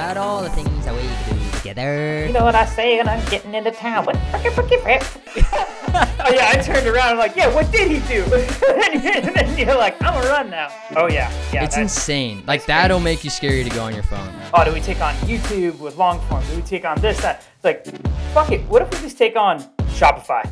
about all the things that we can do together. You know what I say when I'm getting into town? But fuck it, fuck it, right? oh yeah, I turned around. I'm like, yeah, what did he do? and then you're like, I'm gonna run now. Oh yeah, yeah. it's insane. Like that'll make you scary to go on your phone. oh, do we take on YouTube with long form? Do we take on this, that? It's like, fuck it. What if we just take on Shopify?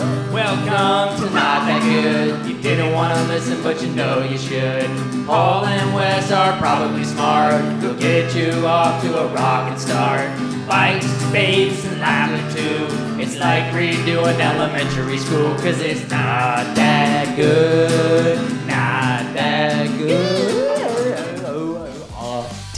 Welcome to Not That Good. You didn't want to listen, but you know you should. Paul and Wes are probably smart. They'll get you off to a rockin' start. Bikes, babes, and laughter too. It's like redoing elementary school, cause it's not that good. Not that good.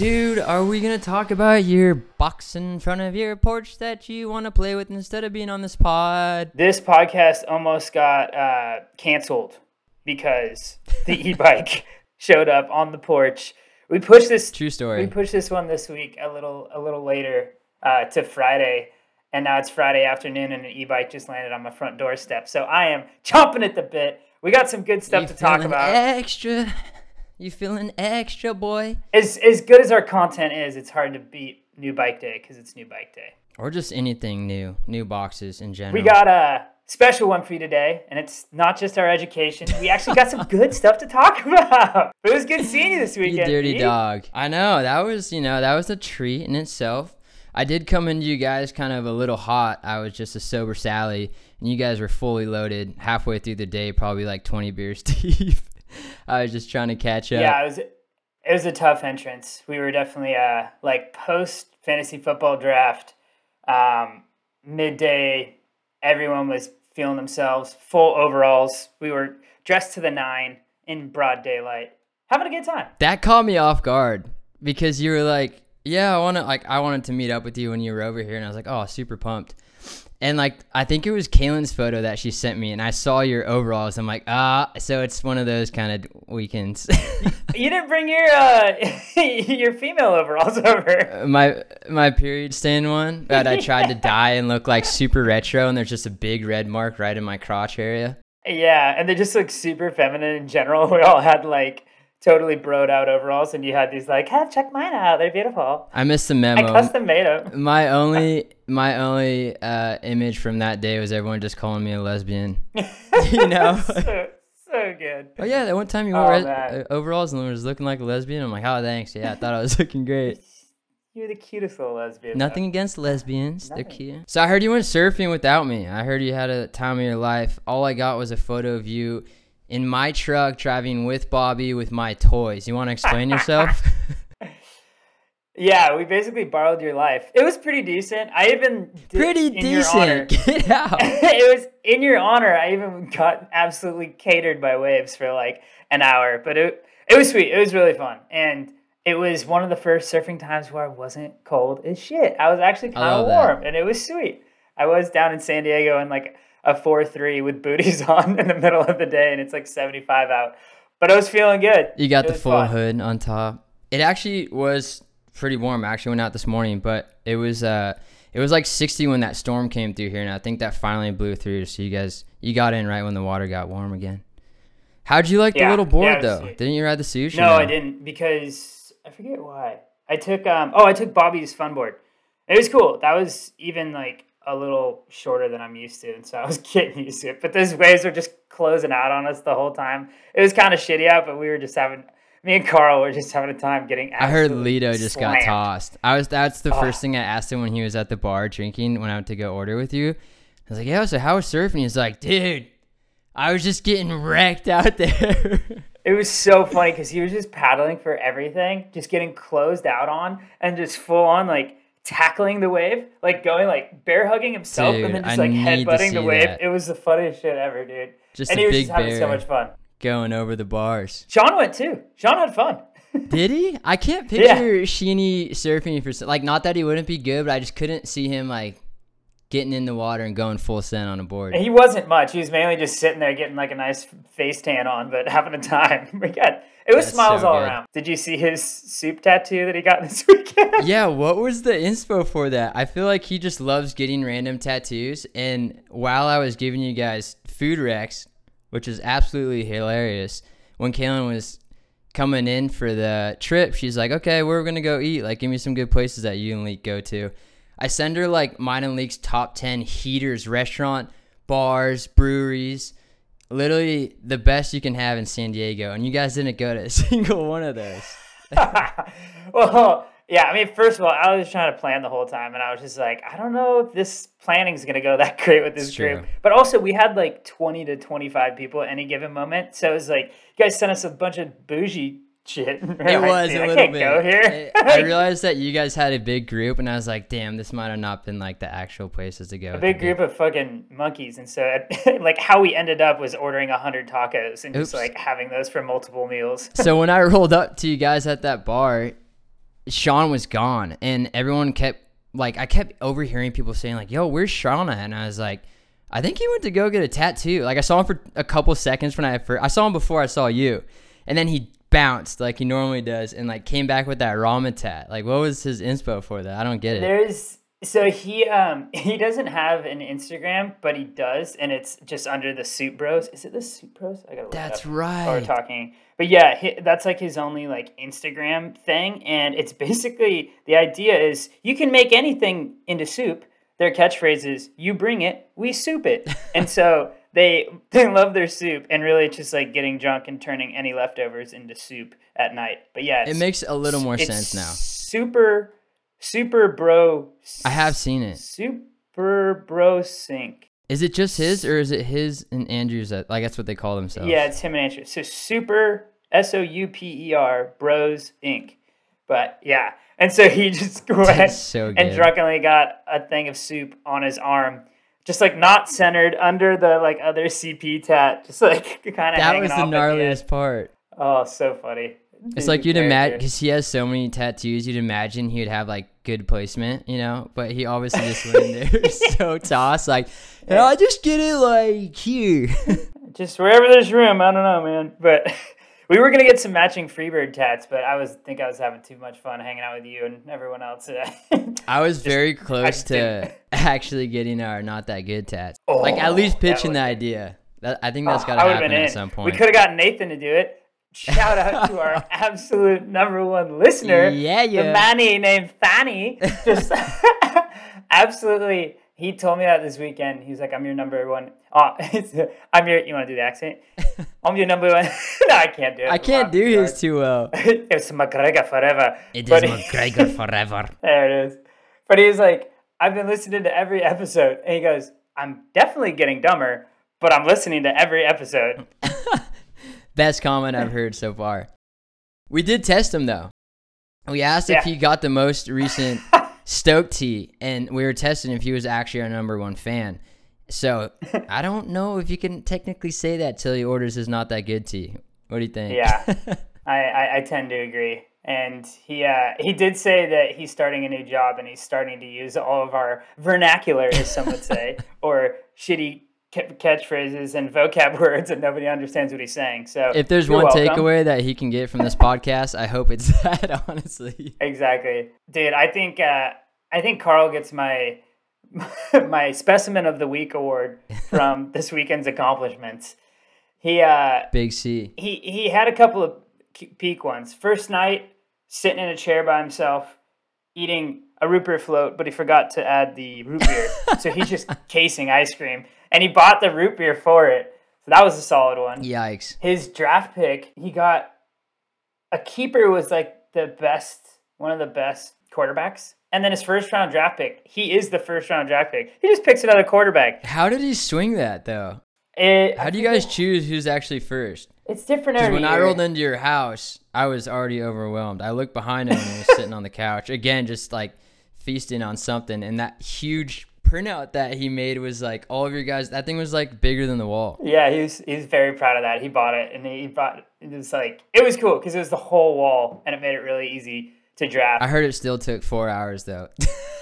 Dude, are we gonna talk about your box in front of your porch that you want to play with instead of being on this pod? This podcast almost got uh, canceled because the e-bike showed up on the porch. We pushed this. True story. We pushed this one this week a little a little later uh, to Friday, and now it's Friday afternoon, and an e-bike just landed on my front doorstep. So I am chomping at the bit. We got some good stuff You to talk about. Extra. You feeling extra, boy? As as good as our content is, it's hard to beat New Bike Day because it's New Bike Day. Or just anything new, new boxes in general. We got a special one for you today, and it's not just our education. We actually got some good stuff to talk about. It was good seeing you this You weekend. dirty Pete. dog. I know that was, you know, that was a treat in itself. I did come into you guys kind of a little hot. I was just a sober Sally, and you guys were fully loaded halfway through the day, probably like 20 beers deep. I was just trying to catch up. Yeah, it was it was a tough entrance. We were definitely uh like post fantasy football draft, um, midday. Everyone was feeling themselves, full overalls. We were dressed to the nine in broad daylight, having a good time. That caught me off guard because you were like, "Yeah, I want to like I wanted to meet up with you when you were over here," and I was like, "Oh, super pumped." And like I think it was Kaylin's photo that she sent me, and I saw your overalls. I'm like, ah, so it's one of those kind of weekends. You didn't bring your uh your female overalls over. my my period stain one that I tried to dye and look like super retro, and there's just a big red mark right in my crotch area. Yeah, and they just look super feminine in general. We all had like totally broed out overalls, and you had these like, "Have check mine out. They're beautiful." I missed the memo. I custom made them. My only my only uh, image from that day was everyone just calling me a lesbian. you know. so, so good. Oh yeah, that one time you Oh, wore res- man. uh, overalls and was looking like a lesbian. I'm like, oh thanks, yeah, I thought I was looking great. You're the cutest little lesbian. though. Nothing against lesbians, they're cute. So I heard you went surfing without me. I heard you had a time of your life. All I got was a photo of you in my truck driving with Bobby with my toys. You want to explain yourself? Yeah, we basically borrowed your life. It was pretty decent. I even Pretty decent. Get out. it was in your honor. I even got absolutely catered by waves for like an hour, but it it was sweet. It was really fun, and it was one of the first surfing times where I wasn't cold as shit. I was actually kind of that. warm, and it was sweet. I was down in San Diego and like a four three with booties on in the middle of the day, and it's like seventy five out. But I was feeling good. You got It the full fun. hood on top. It actually was pretty warm. I actually went out this morning, but it was uh it was like 60 when that storm came through here, and I think that finally blew through. So you guys you got in right when the water got warm again. How'd you like the little board was though? sweet. Didn't you ride the sushi? No, I didn't because I forget why. I took um oh I took Bobby's fun board. It was cool. That was even like a little shorter than I'm used to, and so I was getting used to it. But those waves were just closing out on us the whole time. It was kind of shitty out, but we were just having me and Carl were just having a time getting. Out. I heard Lito just got tossed. I was that's the Oh. first thing I asked him when he was at the bar drinking when I went to go order with you. I was like, "Yeah, so how was surfing?" He's like, "Dude, I was just getting wrecked out there." It was so funny because he was just paddling for everything, just getting closed out on, and just full on like tackling the wave, like going like bear hugging himself, Dude, and then just I like headbutting the wave. that. It was the funniest shit ever, dude. just and a he was big just having so much fun. going over the bars. Sean went too. Sean had fun. Did he? I can't Yeah. picture Sheeny surfing for like not that he wouldn't be good, but I just couldn't see him like getting in the water and going full send on a board. he wasn't much. He was mainly just sitting there getting like a nice face tan on, but having a time. We got it was That's smiles so all good. around. Did you see his soup tattoo that he got this weekend? Yeah, what was the inspo for that? I feel like he just loves getting random tattoos. And while I was giving you guys food recs, which is absolutely hilarious, when Kaylin was coming in for the trip, she's like, "Okay, we're gonna go eat. Like, give me some good places that you and Leek go to." I send her like mine and Leek's top ten heaters restaurant, bars, breweries, literally the best you can have in San Diego, and you guys didn't go to a single one of those. well, yeah. I mean, first of all, I was trying to plan the whole time, and I was just like, I don't know if this planning is gonna go that great with this group. But also, we had like twenty to twenty-five people at any given moment, so it was like you guys sent us a bunch of bougie shit. It was a little bit. go here. I I realized that you guys had a big group, and I was like, "Damn, this might have not been like the actual places to go." a big group of fucking monkeys, and so like how we ended up was ordering a hundred tacos and just Oops. like having those for multiple meals. so when I rolled up to you guys at that bar, Sean was gone, and everyone kept like I kept overhearing people saying like, "Yo, where's Sean at?" And I was like, "I think he went to go get a tattoo." Like I saw him for a couple seconds when I first I saw him before I saw you, and then he bounced like he normally does, and like came back with that Ramatat. Like, what was his inspo for that? I don't get it. There's so he um he doesn't have an Instagram, but he does, and it's just under the Soup Bros. Is it the Soup Bros? I gotta look That's while we're talking. But yeah, hi that's like his only like Instagram thing, and it's basically the idea is you can make anything into soup. Their catchphrase is "You bring it, we soup it," and so they they love their soup, and really it's just like getting drunk and turning any leftovers into soup at night. But yeah, It makes a little more sense now. Super, super bro. I have seen it. Super bro sync. Is it just his, or is it his and Andrew's? That like that's what they call themselves. Yeah, it's him and Andrew. So super S O U P E R Bros Inc. But yeah, and so he just went so and drunkenly got a thing of soup on his arm, just like not centered under the like other CP tat, just like kind of that was the gnarliest end. part. Oh, so funny. It's Dude, like you'd imagine because he has so many tattoos. You'd imagine he would have like good placement, you know. But he obviously just went in there so tossed, like, "Hey, I just get it like here. just wherever there's room. I don't know, man. But we were gonna get some matching Freebird tats, but I was think I was having too much fun hanging out with you and everyone else. I was very close to didn't. actually getting our not that good tats. Oh, like at Oh, least pitching the idea. That I think oh, that's gotta would've happen at some point. We could have gotten Nathan to do it. Shout out to our absolute number one listener, Yeah, the. Manny named Fanny. Just absolutely, he told me that this weekend. He's like, "I'm your number one." Oh, I'm your. You want to do the accent? I'm your number one. no, I can't do it. I can't do his too well. it's McGregor forever. It But- is McGregor forever. There it is. But he's like, I've been listening to every episode. And he goes, I'm definitely getting dumber, but I'm listening to every episode. Best comment I've heard so far. We did test him though. We asked if he got the most recent Stoke tee, and we were testing if he was actually our number one fan. So I don't know if you can technically say that till he orders his not that good tee. What do you think? Yeah. I, I, I tend to agree. And he uh, he did say that he's starting a new job and he's starting to use all of our vernacular, as some would say, or shitty catchphrases and vocab words that nobody understands what he's saying. So if there's one welcome. takeaway that he can get from this podcast, I hope it's that. Honestly, Exactly, dude. I think uh, I think Carl gets my my specimen of the week award from this weekend's accomplishments. He uh, Big C. he he had a couple of peak ones. First night, sitting in a chair by himself, eating a root beer float, but he forgot to add the root beer, so he's just casing ice cream, and he bought the root beer for it. So that was a solid one Yikes. his draft pick, he got a keeper was like the best, one of the best quarterbacks. And then his first round draft pick, he is the first round draft pick. He just picks another quarterback. How did he swing that though? It, How do you guys choose who's actually first? It's different Because every when I rolled into your house, I was already overwhelmed. I looked behind him and he was sitting on the couch again, just like feasting on something. And that huge printout that he made was like all of your guys. That thing was like bigger than the wall. Yeah, he was he was very proud of that. He bought it and he bought it was like it was cool because it was the whole wall and it made it really easy to draft. I heard it still took four hours though.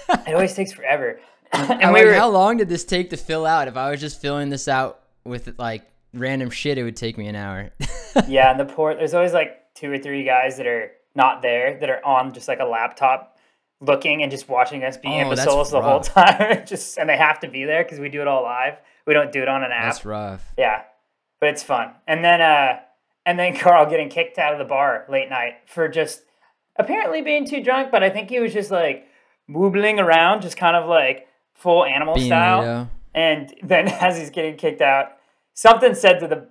it always takes forever. and I'm we were how long did this take to fill out? If I was just filling this out with like random shit, it would take me an hour. yeah, and the port there's always like two or three guys that are not there that are on just like a laptop looking and just watching us be Oh, imbeciles the whole time. just and they have to be there because we do it all live. We don't do it on an app. That's rough. Yeah, but it's fun. And then uh, and then Carl getting kicked out of the bar late night for just apparently being too drunk, but I think he was just like woobling around, just kind of like full animal Being style. And then as he's getting kicked out, something said to the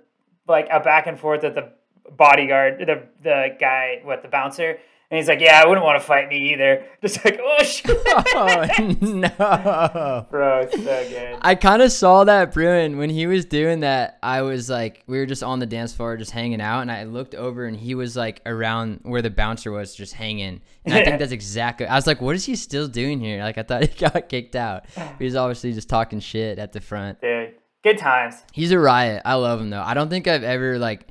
like a back and forth with the bodyguard, the the guy, what the bouncer, and he's like, "Yeah, I wouldn't want to fight me either." Just like, oh shit, Oh no. bro, it's so good. I kind of saw that Bruin when he was doing that. I was like, we were just on the dance floor, just hanging out, and I looked over, and he was like around where the bouncer was, just hanging. And I think that's exactly. I was like, what is he still doing here? Like, I thought he got kicked out. He was obviously just talking shit at the front. Dude, good times. He's a riot. I love him though. I don't think I've ever like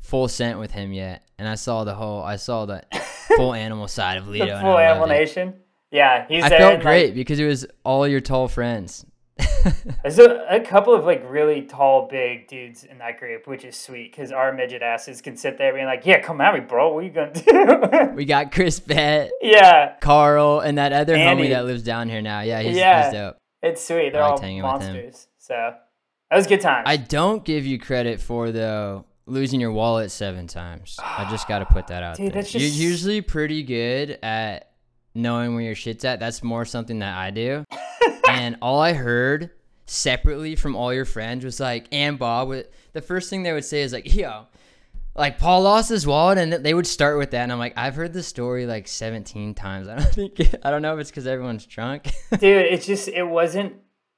full sent with him yet. And I saw the whole. I saw the full animal side of Lito. The full animal it. nation. Yeah, he's I there. felt great Like, because it was all your tall friends. there's a, a couple of like really tall, big dudes in that group, which is sweet because our midget asses can sit there being like, "Yeah, come at me, bro. What are you gonna do?" we got Chris Bett, yeah, Carl, and that other Andy. homie that lives down here now. Yeah, he's, Yeah. he's dope. it's sweet. They're all liked hanging with him. monsters. So that was a good time. I don't give you credit for though losing your wallet seven times. I just got to put that out Dude, there. that's You're usually pretty good at knowing where your shit's at. That's more something that I do. and all I heard separately from all your friends was like, and Bob, would- the first thing they would say is like, yo. Like Paul lost his wallet, and they would start with that, and I'm like, I've heard this story like 17 times. I don't think I don't know if it's because everyone's drunk. Dude, it's just it wasn't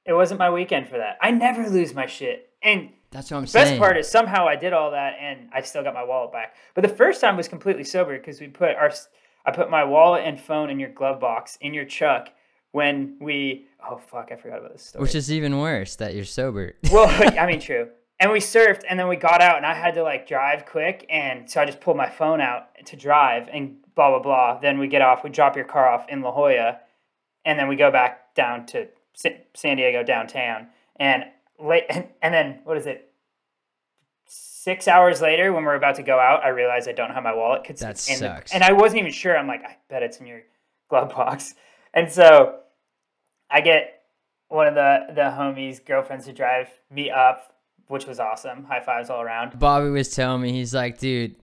it wasn't my weekend for that. I never lose my shit. And That's what I'm best saying. Best part is somehow I did all that and I still got my wallet back. But the first time was completely sober because we put our I put my wallet and phone in your glove box in your truck when we oh fuck I forgot about this story. which is even worse that you're sober. well, I mean true. And we surfed and then we got out and I had to like drive quick and so I just pulled my phone out to drive and blah blah blah. Then we get off, we drop your car off in La Jolla and then we go back down to San Diego downtown and late and, and then what is it? Six hours later, when we're about to go out, I realize I don't have my wallet. 'cause That it's in the- sucks. and I wasn't even sure. I'm like, I bet it's in your glove box. And so I get one of the the homies' girlfriends to drive me up, which was awesome. High fives all around. Bobby was telling me, he's like, dude,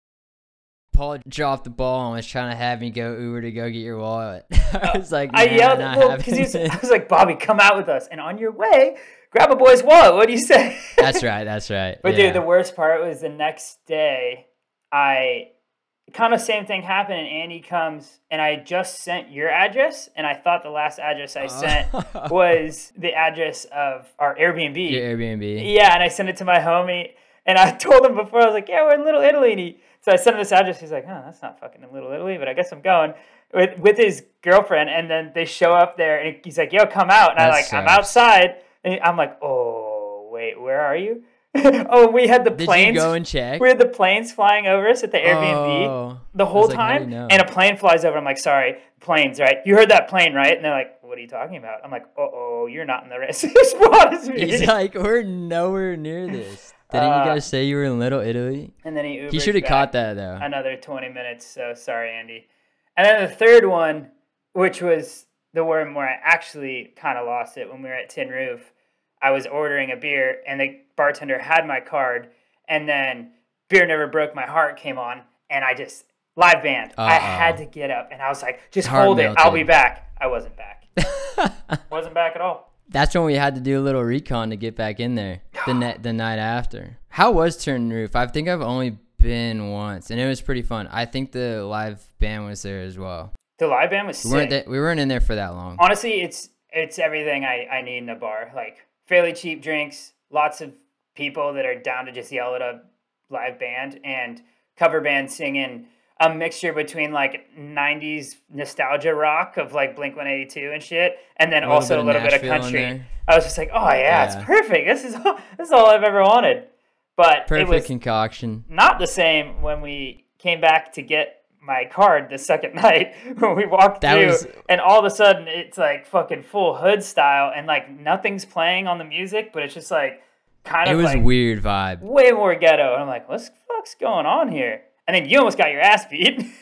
Paul dropped the ball and was trying to have me go Uber to go get your wallet. I was uh, like, I yelled not well because happening." I was like, Bobby, come out with us, and on your way, grab a boy's wallet. What do you say? that's right, that's right. But yeah. dude, the worst part was the next day, I kind of same thing happened, and Andy comes, and I just sent your address, and I thought the last address I oh. sent was the address of our Airbnb. your Airbnb. Yeah, and I sent it to my homie, and I told him before I was like, "Yeah, we're in Little Italy." And he, so I sent him this address. He's like, "Oh, that's not fucking in Little Italy," but I guess I'm going with with his girlfriend. And then they show up there, and he's like, "Yo, come out!" And I like, "I'm outside," and I'm like, "Oh, wait, where are you?" oh, we had the Did planes. you go and check? we had the planes flying over us at the Airbnb Oh, the whole like, time, and a plane flies over. I'm like, sorry, planes, right? You heard that plane, right? And they're like, what are you talking about? I'm like, uh oh, you're not in the same spot as me. He's like, we're nowhere near this. Didn't Uh, you guys say you were in Little Italy? and then he Ubered He should have caught that though. another 20 minutes. So sorry, Andy. And then the third one, which was the one where I actually kind of lost it when we were at Tin Roof. I was ordering a beer, and the bartender had my card, and then Beer Never Broke My Heart came on, and I just live band. I Uh-oh. had to get up, and I was like, just Heart hold it. I'll be back. I wasn't back. wasn't back at all. That's when we had to do a little recon to get back in there the net the night after. How was Tin Roof? I think I've only been once, and it was pretty fun. I think the live band was there as well. The live band was We sick. weren't th- we weren't in there for that long. honestly it's it's everything I, I need in a bar like fairly cheap drinks lots of people that are down to just yell at a live band and cover band singing a mixture between like 90s nostalgia rock of like blink 182 and shit and then A little also bit a of little bit of country i was just like oh yeah, Yeah. it's perfect this is all, this is all i've ever wanted but Perfect it was concoction. not the same when we came back to get my card the second night when we walked That through was- and all of a sudden it's like fucking full hood style and like nothing's playing on the music but it's just like kind of It was like weird vibe. way more ghetto and i'm like what's the fuck's going on here and then you almost got your ass beat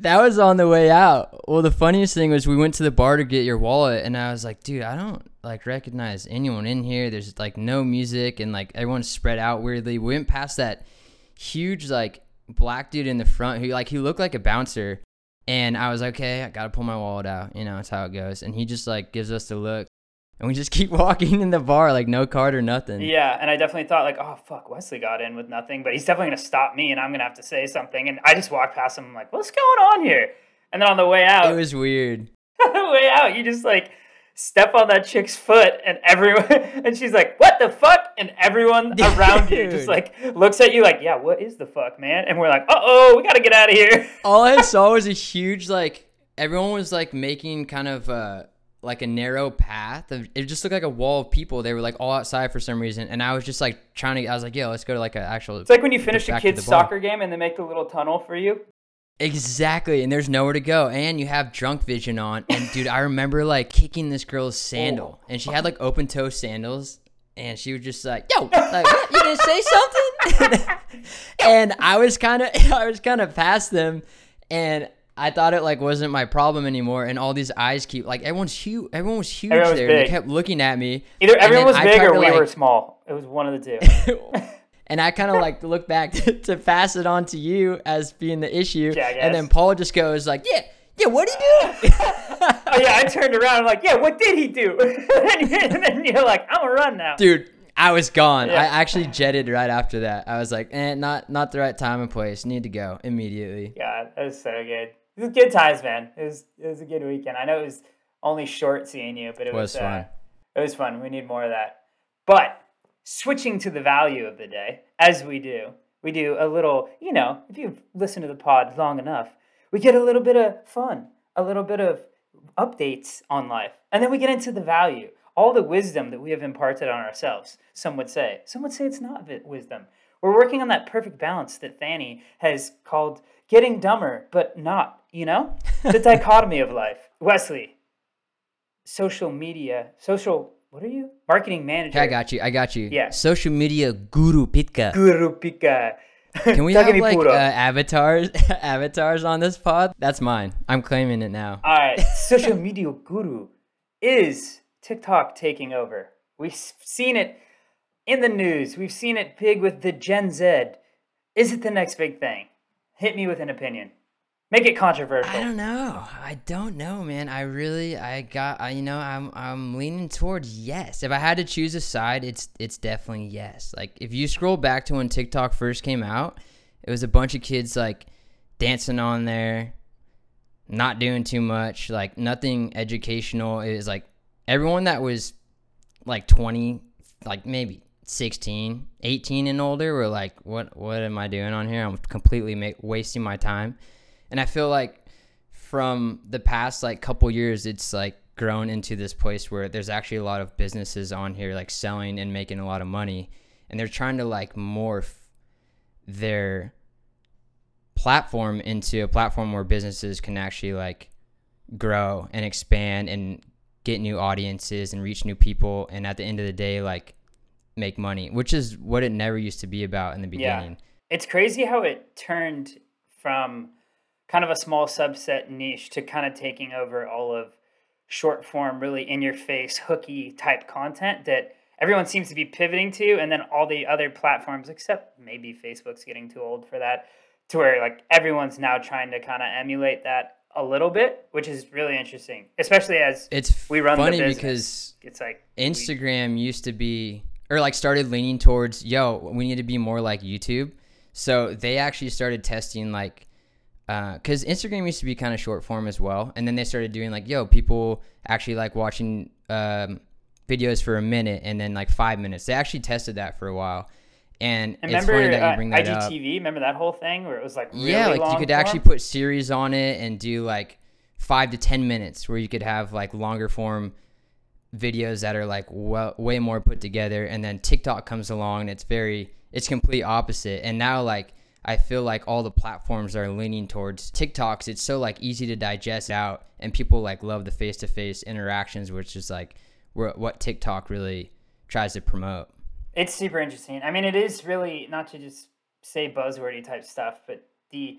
That was on the way out. Well, the funniest thing was we went to the bar to get your wallet, and I was like, dude, I don't like recognize anyone in here. There's like no music, and like everyone's spread out weirdly. We went past that huge like black dude in the front who like he looked like a bouncer. And I was like, okay, I gotta pull my wallet out. You know, that's how it goes. And he just like gives us the look, and we just keep walking in the bar like no card or nothing. Yeah, and I definitely thought like, oh fuck, Wesley got in with nothing, but he's definitely gonna stop me, and I'm gonna have to say something. And I just walked past him, I'm like, what's going on here? And then on the way out, It was weird. on the way out, you just like step on that chick's foot, and everyone, and she's like, what the fuck? And everyone around you just like looks at you like, yeah, what is the fuck, man? And we're like, uh oh, we gotta get out of here. All I saw was a huge like everyone was like making kind of uh like a narrow path of it just looked like a wall of people. They were like all outside for some reason, and I was just like trying to. I was like, "Yo, let's go to like an actual." It's like when you finish a kid's soccer game and they make the little tunnel for you. Exactly, and there's nowhere to go, and you have drunk vision on. And dude, I remember like kicking this girl's sandal, oh. and she had like open toe sandals, and she was just like, "Yo, like, what? you gonna say something?" and I was kind of, I was kind of past them, and I thought it like wasn't my problem anymore. And all these eyes keep like everyone's huge, everyone was huge Everyone was there. and They kept looking at me. Either everyone was I big or to, we were small. It was one of the two. and I kind of like look back to, to pass it on to you as being the issue, Jackass. and then Paul just goes like, "Yeah, yeah, what do you do?" oh yeah, I turned around. I'm like, yeah, what did he do? and then you're like, I'm gonna run now. Dude, I was gone. Yeah. I actually jetted right after that. I was like, eh, not not the right time and place. Need to go immediately. Yeah, that was so good. It was good times, man. It was it was a good weekend. I know it was only short seeing you, but it was, Was fun. Uh, it was fun. We need more of that. But switching to the value of the day, as we do, we do a little. You know, if you've listened to the pod long enough, we get a little bit of fun, a little bit of updates on life, and then we get into the value, all the wisdom that we have imparted on ourselves. Some would say. Some would say it's not wisdom. We're working on that perfect balance that Fanny has called getting dumber, but not, you know? The dichotomy of life. Wesley, social media, social, what are you? Marketing manager. I got you. I got you. Yeah. Social media guru Pitka. Guru Pika. Can we have like uh, avatars avatars on this pod? That's mine. I'm claiming it now. All right, social media guru is TikTok taking over. We've seen it in the news. We've seen it big with the Gen Z. Is it the next big thing? Hit me with an opinion. Make it controversial. I don't know. I don't know, man. I really, I got, I, you know, I'm, I'm leaning towards yes. If I had to choose a side, it's, it's definitely yes. Like if you scroll back to when TikTok first came out, it was a bunch of kids like dancing on there, not doing too much, like nothing educational. It was like everyone that was like 20, like maybe 16, 18 and older were like, what, what am I doing on here? I'm completely ma- wasting my time. And I feel like from the past like couple years, it's like grown into this place where there's actually a lot of businesses on here like selling and making a lot of money, and they're trying to like morph their platform into a platform where businesses can actually like grow and expand and get new audiences and reach new people and at the end of the day like make money which is what it never used to be about in the Yeah. beginning It's crazy how it turned from kind of a small subset niche to kind of taking over all of short form, really in your face, hooky type content that everyone seems to be pivoting to. And then all the other platforms, except maybe Facebook's getting too old for that, to where like everyone's now trying to kind of emulate that a little bit, which is really interesting, especially as it's We run the funny because it's like we- Instagram used to be, or like started leaning towards, yo, we need to be more like YouTube. So they actually started testing like, because Instagram used to be kind of short form as well, and then they started doing like, yo, people actually like watching um, videos for a minute and then like five minutes. They actually tested that for a while, and it's Remember funny that uh, you bring that up. IGTV? Remember that whole thing where it was like really yeah, like you could form? actually put series on it and do like five to ten minutes, where you could have like longer form videos that are like well, way more put together. And then TikTok comes along and it's very, it's complete opposite. And now like I feel like all the platforms are leaning towards TikToks. It's so like easy to digest out, and people like love the face to face interactions, which is like what TikTok really tries to promote. It's super interesting. I mean, it is really not to just say buzzwordy type stuff, but the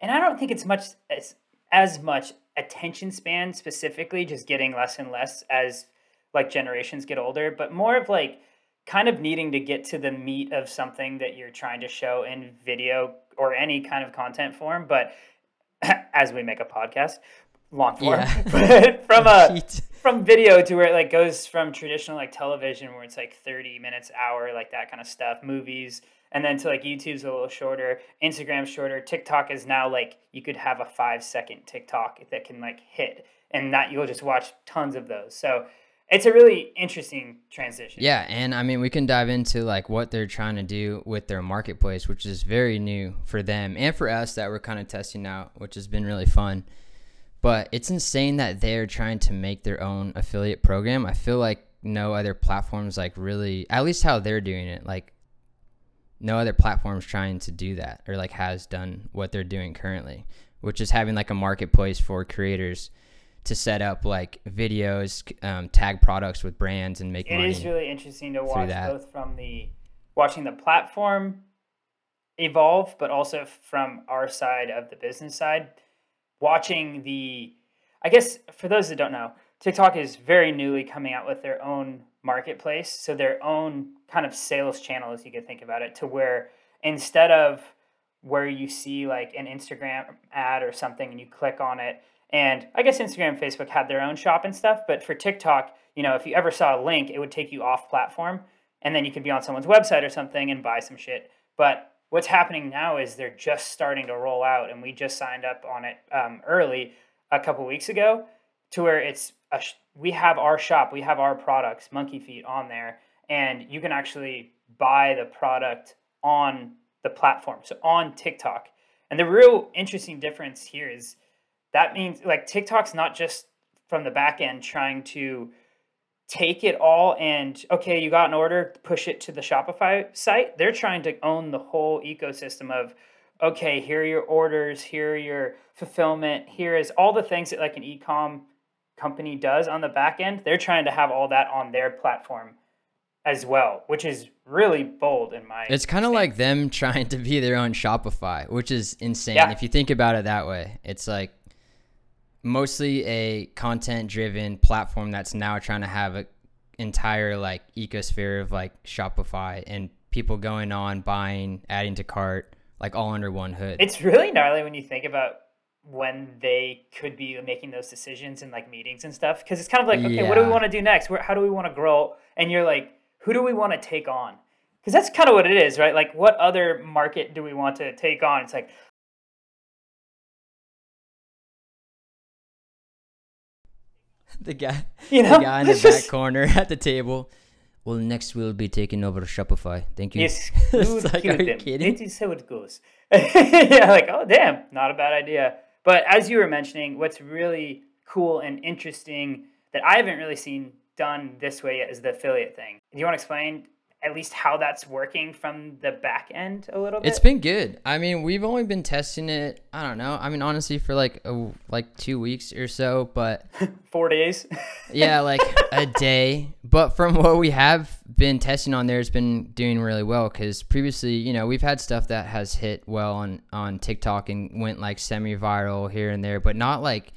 and I don't think it's much as as much attention span specifically, just getting less and less as like generations get older, but more of like kind of needing to get to the meat of something that you're trying to show in video or any kind of content form, but as we make a podcast, long form, Yeah. but from a from video to where it like goes from traditional like television where it's like 30 minutes hour like that kind of stuff movies and then to like youtube's a little shorter instagram's shorter tiktok is now like you could have a five second tiktok that can like hit and that you'll just watch tons of those so it's a really interesting transition Yeah, and I mean we can dive into like what they're trying to do with their marketplace, which is very new for them and for us that we're kind of testing out, which has been really fun. But it's insane that they're trying to make their own affiliate program. I feel like no other platforms like really at least how they're doing it, like no other platforms trying to do that or like has done what they're doing currently, which is having like a marketplace for creators to set up like videos, um, tag products with brands, and make It money. is really interesting to watch that. both from the watching the platform evolve, but also from our side of the business side, watching the. I guess for those that don't know, TikTok is very newly coming out with their own marketplace, so their own kind of sales channel, as you could think about it, to where instead of where you see like an Instagram ad or something and you click on it. And I guess Instagram and Facebook had their own shop and stuff, but for TikTok, you know, if you ever saw a link, it would take you off platform and then you could be on someone's website or something and buy some shit. But what's happening now is they're just starting to roll out and we just signed up on it um, early a couple weeks ago to where it's a sh- we have our shop, we have our products, Monkey Feet on there and you can actually buy the product on the platform. So on TikTok. And the real interesting difference here is that means like TikTok's not just from the back end trying to take it all and okay, you got an order, push it to the Shopify site. They're trying to own the whole ecosystem of okay, here are your orders, here are your fulfillment, here is all the things that like an e-com company does on the back end. They're trying to have all that on their platform as well, which is really bold in my It's kind of like them trying to be their own Shopify, which is insane. Yeah. If you think about it that way, it's like mostly a content driven platform that's now trying to have an entire like ecosphere of like Shopify and people going on, buying, adding to cart, like all under one hood. It's really gnarly when you think about when they could be making those decisions in like meetings and stuff because it's kind of like okay what do we want to do next? Where, how do we want to grow? And you're like who do we want to take on? Because that's kind of what it is right? Like what other market do we want to take on? It's like the guy, You know, the guy in the it's back corner at the table. Well, next we'll be taking over Shopify. Thank you. yes it's like, are you kidding? That is how it goes yeah like oh damn not a bad idea but as you were mentioning what's really cool and interesting that i haven't really seen done this way yet is the affiliate thing do you want to explain at least how that's working from the back end a little bit It's been good. I mean, we've only been testing it. I don't know. I mean, honestly, for like a, like two weeks or so. But four days yeah, like a day. But from what we have been testing on there, it's been doing really well. Because previously, you know, we've had stuff that has hit well on on TikTok and went like semi viral here and there, but not like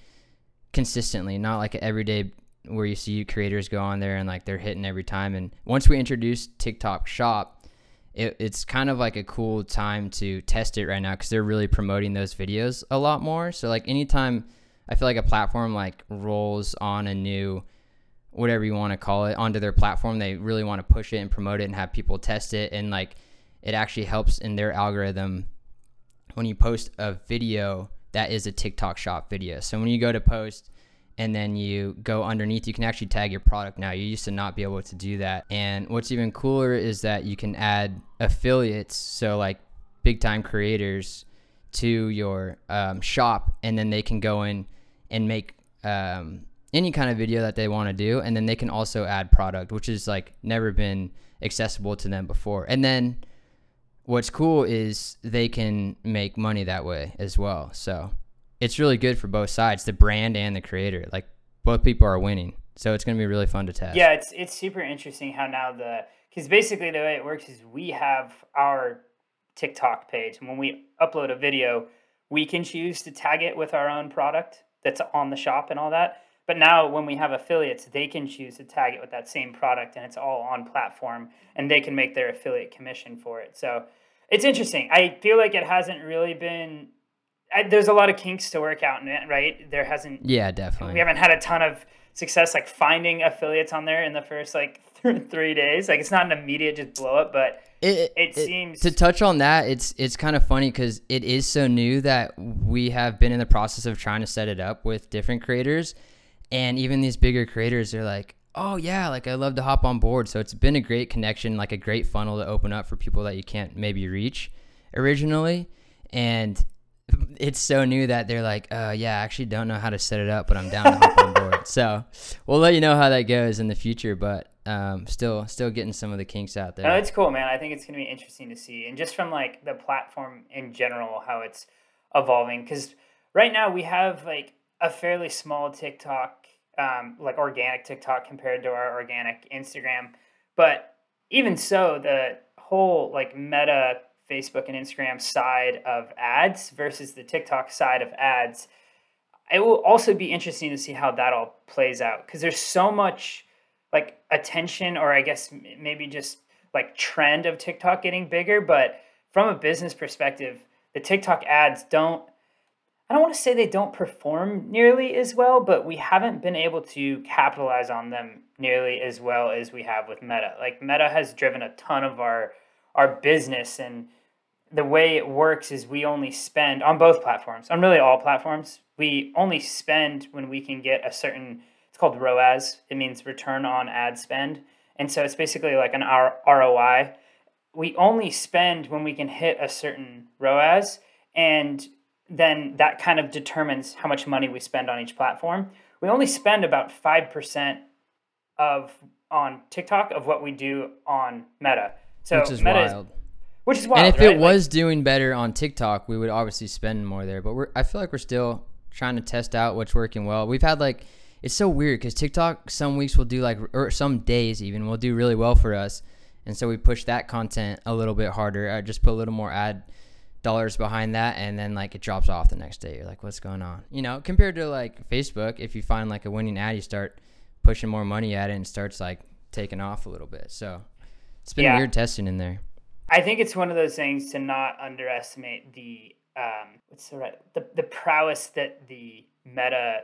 consistently. Not like every day where you see creators go on there and like they're hitting every time. And once we introduced TikTok Shop, it, it's kind of like a cool time to test it right now because they're really promoting those videos a lot more. So like anytime I feel like a platform like rolls on a new whatever you want to call it onto their platform, they really want to push it and promote it and have people test it and like it actually helps in their algorithm when you post a video that is a TikTok shop video. So when you go to post and then you go underneath, you can actually tag your product now. You used to not be able to do that. And what's even cooler is that you can add affiliates, so like big time creators, to your um, shop, and then they can go in and make um, any kind of video that they want to do, and then they can also add product, which is like never been accessible to them before. And then what's cool is they can make money that way as well. So it's really good for both sides, the brand and the creator. Like both people are winning. So it's going to be really fun to test. Yeah, it's it's super interesting how now the because basically the way it works is we have our TikTok page, and when we upload a video, we can choose to tag it with our own product that's on the shop and all that. But now when we have affiliates, they can choose to tag it with that same product and it's all on platform and they can make their affiliate commission for it. So it's interesting. I feel like it hasn't really been I, there's a lot of kinks to work out in it, right? There hasn't Yeah, definitely. we haven't had a ton of success like finding affiliates on there in the first like th- 3 days. Like it's not an immediate just blow up, but it, it seems- to touch on that it's it's kind of funny because it is so new that we have been in the process of trying to set it up with different creators and even these bigger creators are like oh yeah like i love to hop on board so it's been a great connection like a great funnel to open up for people that you can't maybe reach originally and it's so new that they're like uh yeah i actually don't know how to set it up but i'm down to hop on board so we'll let you know how that goes in the future but um, still still getting some of the kinks out there No, it's cool, man. I think it's going to be interesting to see. And just from like the platform in general, how it's evolving. Because right now we have like a fairly small TikTok, um, like organic TikTok compared to our organic Instagram. But even so, the whole like meta Facebook and Instagram side of ads versus the TikTok side of ads, it will also be interesting to see how that all plays out. Because there's so much like attention or I guess maybe just like trend of TikTok getting bigger, but from a business perspective, the TikTok ads don't I don't want to say they don't perform nearly as well, but we haven't been able to capitalize on them nearly as well as we have with Meta. Like Meta has driven a ton of our our business and the way it works is we only spend on both platforms, on really all platforms. We only spend when we can get a certain it's called ROAS. It means return on ad spend. And so it's basically like an R- ROI. We only spend when we can hit a certain ROAS, and then that kind of determines how much money we spend on each platform. We only spend about 5% of on TikTok of what we do on Meta. So which is Meta wild which is wild. and if right? it was doing better on TikTok, we would obviously spend more there. But we're I feel like we're still trying to test out what's working well. We've had like it's so weird because TikTok some weeks will do like or some days even will do really well for us, and so we push that content a little bit harder. I just put a little more ad dollars behind that, and then like it drops off the next day. You're like, what's going on? You know, compared to like Facebook, if you find like a winning ad, you start pushing more money at it and starts like taking off a little bit. So it's been Yeah. weird testing in there. I think it's one of those things to not underestimate the um, what's the right the, the prowess that the meta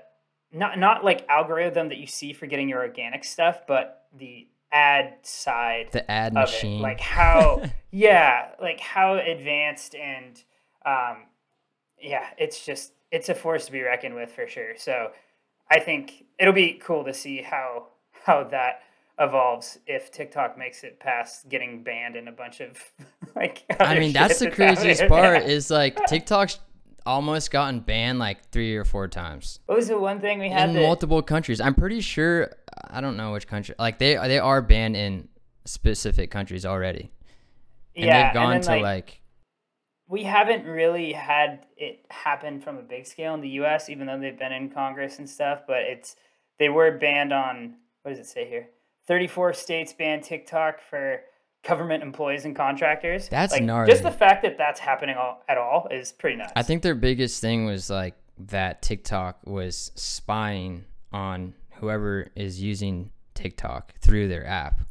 not not like algorithm that you see for getting your organic stuff, but the ad side The ad of machine. it, like how yeah, like how advanced and um, yeah, it's just it's a force to be reckoned with for sure. So I think it'll be cool to see how how that evolves if TikTok makes it past getting banned in a bunch of like. I mean, that's the craziest there. part is like TikTok's almost gotten banned like three or four times What was the one thing we had? in that- multiple countries. I'm pretty sure I don't know which country. Like they they are banned in specific countries already, and yeah, they've gone and to then, like, we haven't really had it happen from a big scale in the U.S., even though they've been in Congress and stuff. But it's they were banned on what does it say here? Thirty-four states banned TikTok for government employees and contractors. That's like, gnarly. Just the fact that that's happening all, at all is pretty nuts. I think their biggest thing was like that TikTok was spying on whoever is using TikTok through their app,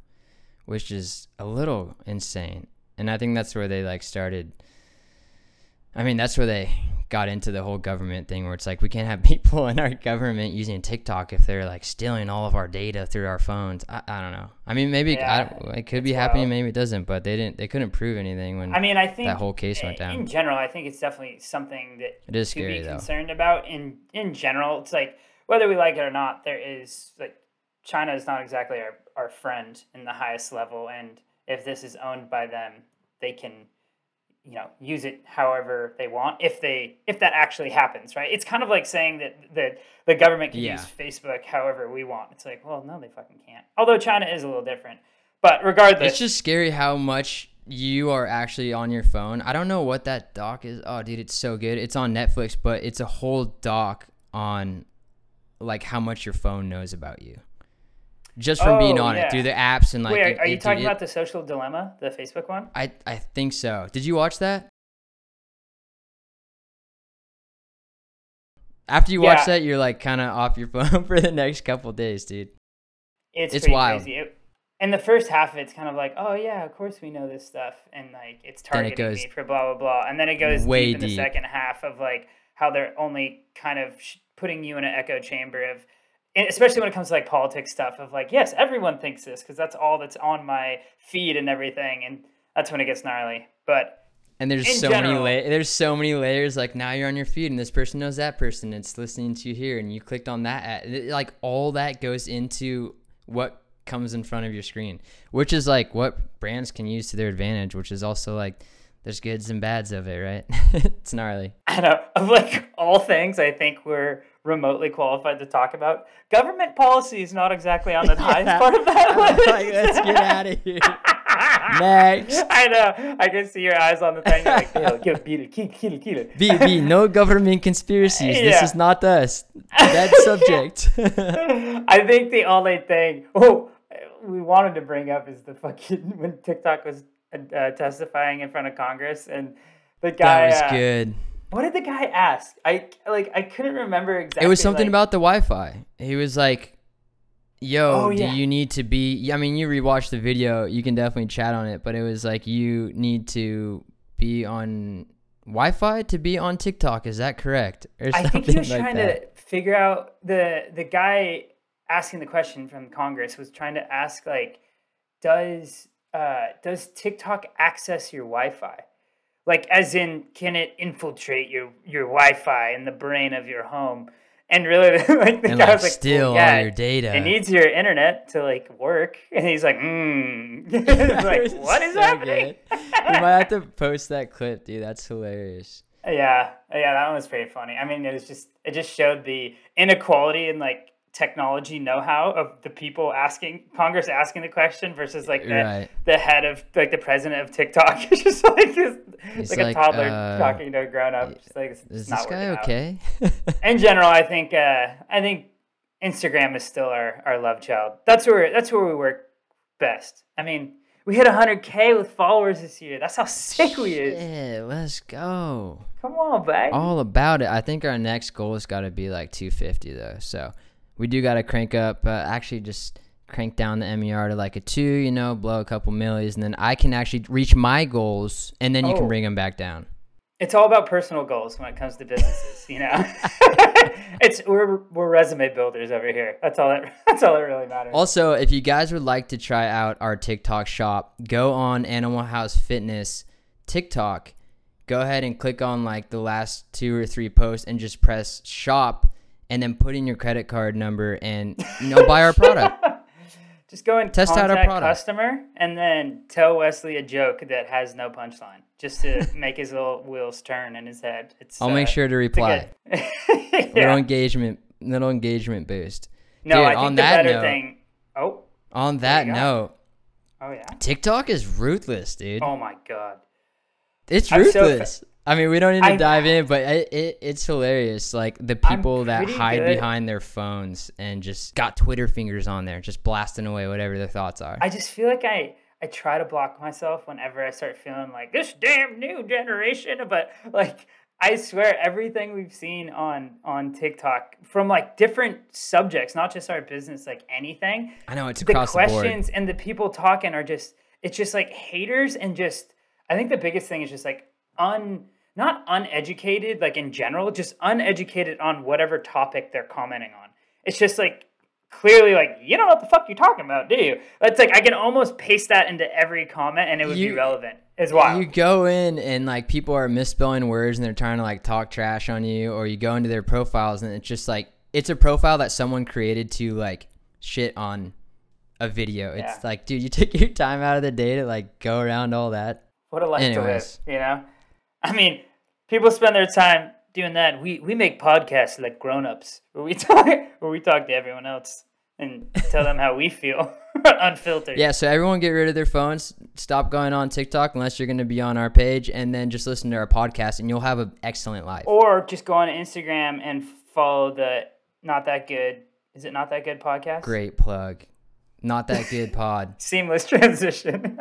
which is a little insane. And I think that's where they like started. I mean, that's where they got into the whole government thing where it's like we can't have people in our government using TikTok if they're like stealing all of our data through our phones. I, I don't know. I mean, maybe Yeah, I, it could be happening, wild. maybe it doesn't, but they didn't. They couldn't prove anything when I mean, I think that whole case went down. in general, I think it's definitely something that It is to scary be though. concerned about. In in general, it's like whether we like it or not, there is like China is not exactly our, our friend in the highest level, and if this is owned by them, they can you know use it however they want if they if that actually happens right it's kind of like saying that that the government can Yeah. use facebook however we want it's like well no they fucking can't although china is a little different but regardless It's just scary how much you are actually on your phone. I don't know what that doc is. Oh, dude, it's so good. It's on Netflix, but it's a whole doc on like how much your phone knows about you. Just from being Oh, on yeah. it through the apps and like. wait it- are, are you it- talking it- about the social dilemma the facebook one I I think so. Did you watch that? After you watch that, you're like kind of off your phone for the next couple days, dude. It's, It's wild. crazy. It, and the first half of it's kind of like, oh yeah, of course we know this stuff, and like it's Then it targeting goes me for blah blah blah, and then it goes way deep in the second half of like how they're only kind of sh- putting you in an echo chamber of, and especially when it comes to like politics stuff of like, yes, everyone thinks this because that's all that's on my feed and everything, and that's when it gets gnarly. But And there's so general. many la- there's so many layers. Like now you're on your feed, and this person knows that person. It's listening to you here, and you clicked on that. Ad. Like all that goes into what comes in front of your screen, which is like what brands can use to their advantage. Which is also like there's goods and bads of it, right? it's gnarly. I know of like all things I think we're remotely qualified to talk about. Government policy is not exactly on the highest part of that list. like, let's get out of here. Next. I know. I can see your eyes on the thing. You're like, yo, yo, beat it, kill, kill, kill it. B B no government conspiracies. This is not us. That subject. I think the only thing oh we wanted to bring up is the fucking when TikTok was uh, testifying in front of Congress and the guy. that was uh, good. What did the guy ask? I like I couldn't remember exactly. It was something like- about the Wi-Fi. He was like, "Yo, Oh, do yeah. you need to be?" I mean, you rewatch the video, you can definitely chat on it, but it was like you need to be on Wi-Fi to be on TikTok. Is that correct? Or I think he was like trying that. to figure out the the guy asking the question from Congress was trying to ask like, does uh, does TikTok access your Wi-Fi? Like, as in, can it infiltrate your your Wi-Fi in the brain of your home? And really, like the and guy like was like, steal well, yeah, all your data. it needs your internet to like work. And he's like. Hmm. It's like, what is so happening? we might have to post that clip, dude. That's hilarious. Yeah, yeah, that one was pretty funny. I mean, it was just it just showed the inequality in like technology know-how of the people asking Congress asking the question versus like the, Right. the head of like the president of TikTok. It's just like this, like, like, a toddler uh, talking to a grown up. Just like it's, Is this guy okay? In general, I think uh, I think Instagram is still our, our love child. That's where that's where we work best. I mean, we hit 100k with followers this year. That's how sick we is. Shit, let's go. Come on, baby. all about it. I think our next goal has got to be like 250 though. So we do got to crank up. Uh, actually, just crank down the MER to like a two. You know, blow a couple millies, and then I can actually reach my goals, and then you Oh. can bring them back down. It's all about personal goals when it comes to businesses, you know. it's we're we're resume builders over here. That's all that that's all that really matters. Also, if you guys would like to try out our TikTok shop, go on Animal House Fitness TikTok. Go ahead and click on like the last two or three posts and just press shop and then put in your credit card number and you know buy our product. Just go and Test out our product. customer and then tell Wesley a joke that has no punchline, just to make his little wheels turn in his head. It's I'll uh, make sure to reply. good- Little engagement, little engagement boost. No, Dude, I think on the that better note- thing. Oh, On that note, oh yeah. TikTok is ruthless, dude. Oh my god. it's I'm so ruthless. I mean, we don't need to I- dive in, but it, it, it's hilarious. Like the people that hide good- behind their phones and just got Twitter fingers on there, just blasting away whatever their thoughts are. I just feel like I I try to block myself whenever I start feeling like this damn new generation. But like I swear, everything we've seen on on TikTok from like different subjects, not just our business, like anything. I know it's across the, questions and the people talking are just it's just like haters and just I think the biggest thing is just like un not uneducated like in general, just uneducated on whatever topic they're commenting on. It's just like clearly like you don't know what the fuck you're talking about, do you? It's like I can almost paste that into every comment and it would be relevant. as well You go in and like people are misspelling words and they're trying to like talk trash on you, or you go into their profiles and it's just like it's a profile that someone created to like shit on a video. It's Yeah. like, dude, you took your time out of the day to like go around all that. What a life Anyways. to live, you know? I mean, people spend their time doing that. We we make podcasts like grown-ups where we talk where we talk to everyone else and tell them how we feel unfiltered. Yeah, so everyone get rid of their phones, stop going on TikTok unless you're going to be on our page, and then just listen to our podcast, and you'll have an excellent life. Or just go on Instagram and follow the not that good. Is it not that good podcast? Great plug. Not that good pod. Seamless transition.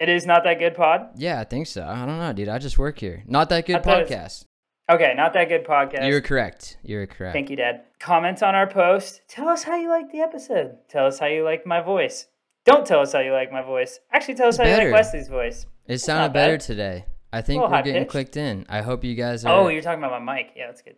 It is not that good pod. Yeah, I think so. I don't know, dude. I just work here. Not that good podcast. Okay, not that good podcast. You're correct. You're correct. Thank you, Dad. Comment on our post. Tell us how you like the episode. Tell us how you like my voice. Don't tell us how you like my voice. Actually, tell us how you better. like Wesley's voice. It sounded better bad. today. I think we're getting pitched. clicked in. I hope you guys oh, are. Oh, you're talking about my mic. Yeah, that's good.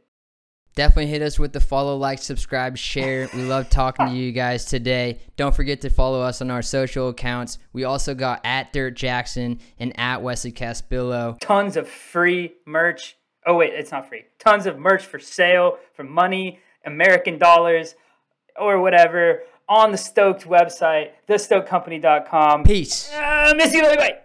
Definitely hit us with the follow, like, subscribe, share. We love talking to you guys today. Don't forget to follow us on our social accounts. We also got at Dirt Jackson and at Wesley Caspillo. Tons of free merch. Oh, wait, it's not free. Tons of merch for sale, for money, American dollars, or whatever on the Stoked website, thestokedcompany.com. Peace. Uh, miss you. Bye bye.